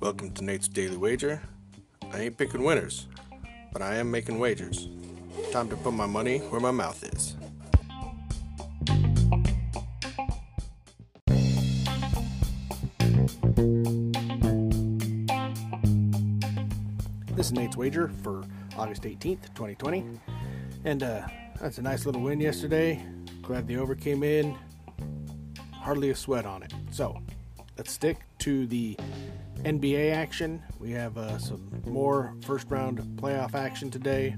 Welcome to Nate's Daily Wager. I ain't picking winners, but I am making wagers. Time to put my money where my mouth is. This is Nate's wager for August 18th, 2020. And uh, that's a nice little win yesterday. Glad the over came in. Hardly a sweat on it. So let's stick to the NBA action. We have uh, some more first round playoff action today.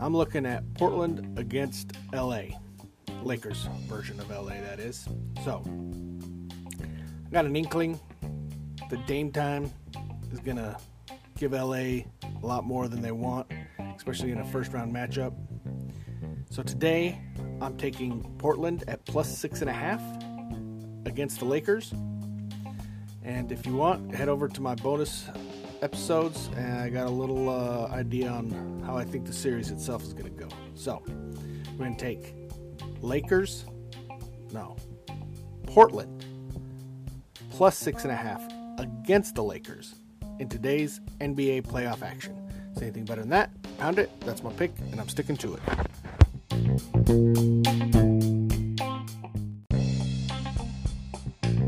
I'm looking at Portland against LA. Lakers version of LA, that is. So, I got an inkling that Dame time is going to give LA a lot more than they want, especially in a first round matchup. So, today I'm taking Portland at plus six and a half against the Lakers. And if you want, head over to my bonus episodes, and I got a little uh, idea on how I think the series itself is going to go. So, we're going to take Lakers, no, Portland, plus six and a half against the Lakers in today's NBA playoff action. Say anything better than that? Pound it. That's my pick, and I'm sticking to it.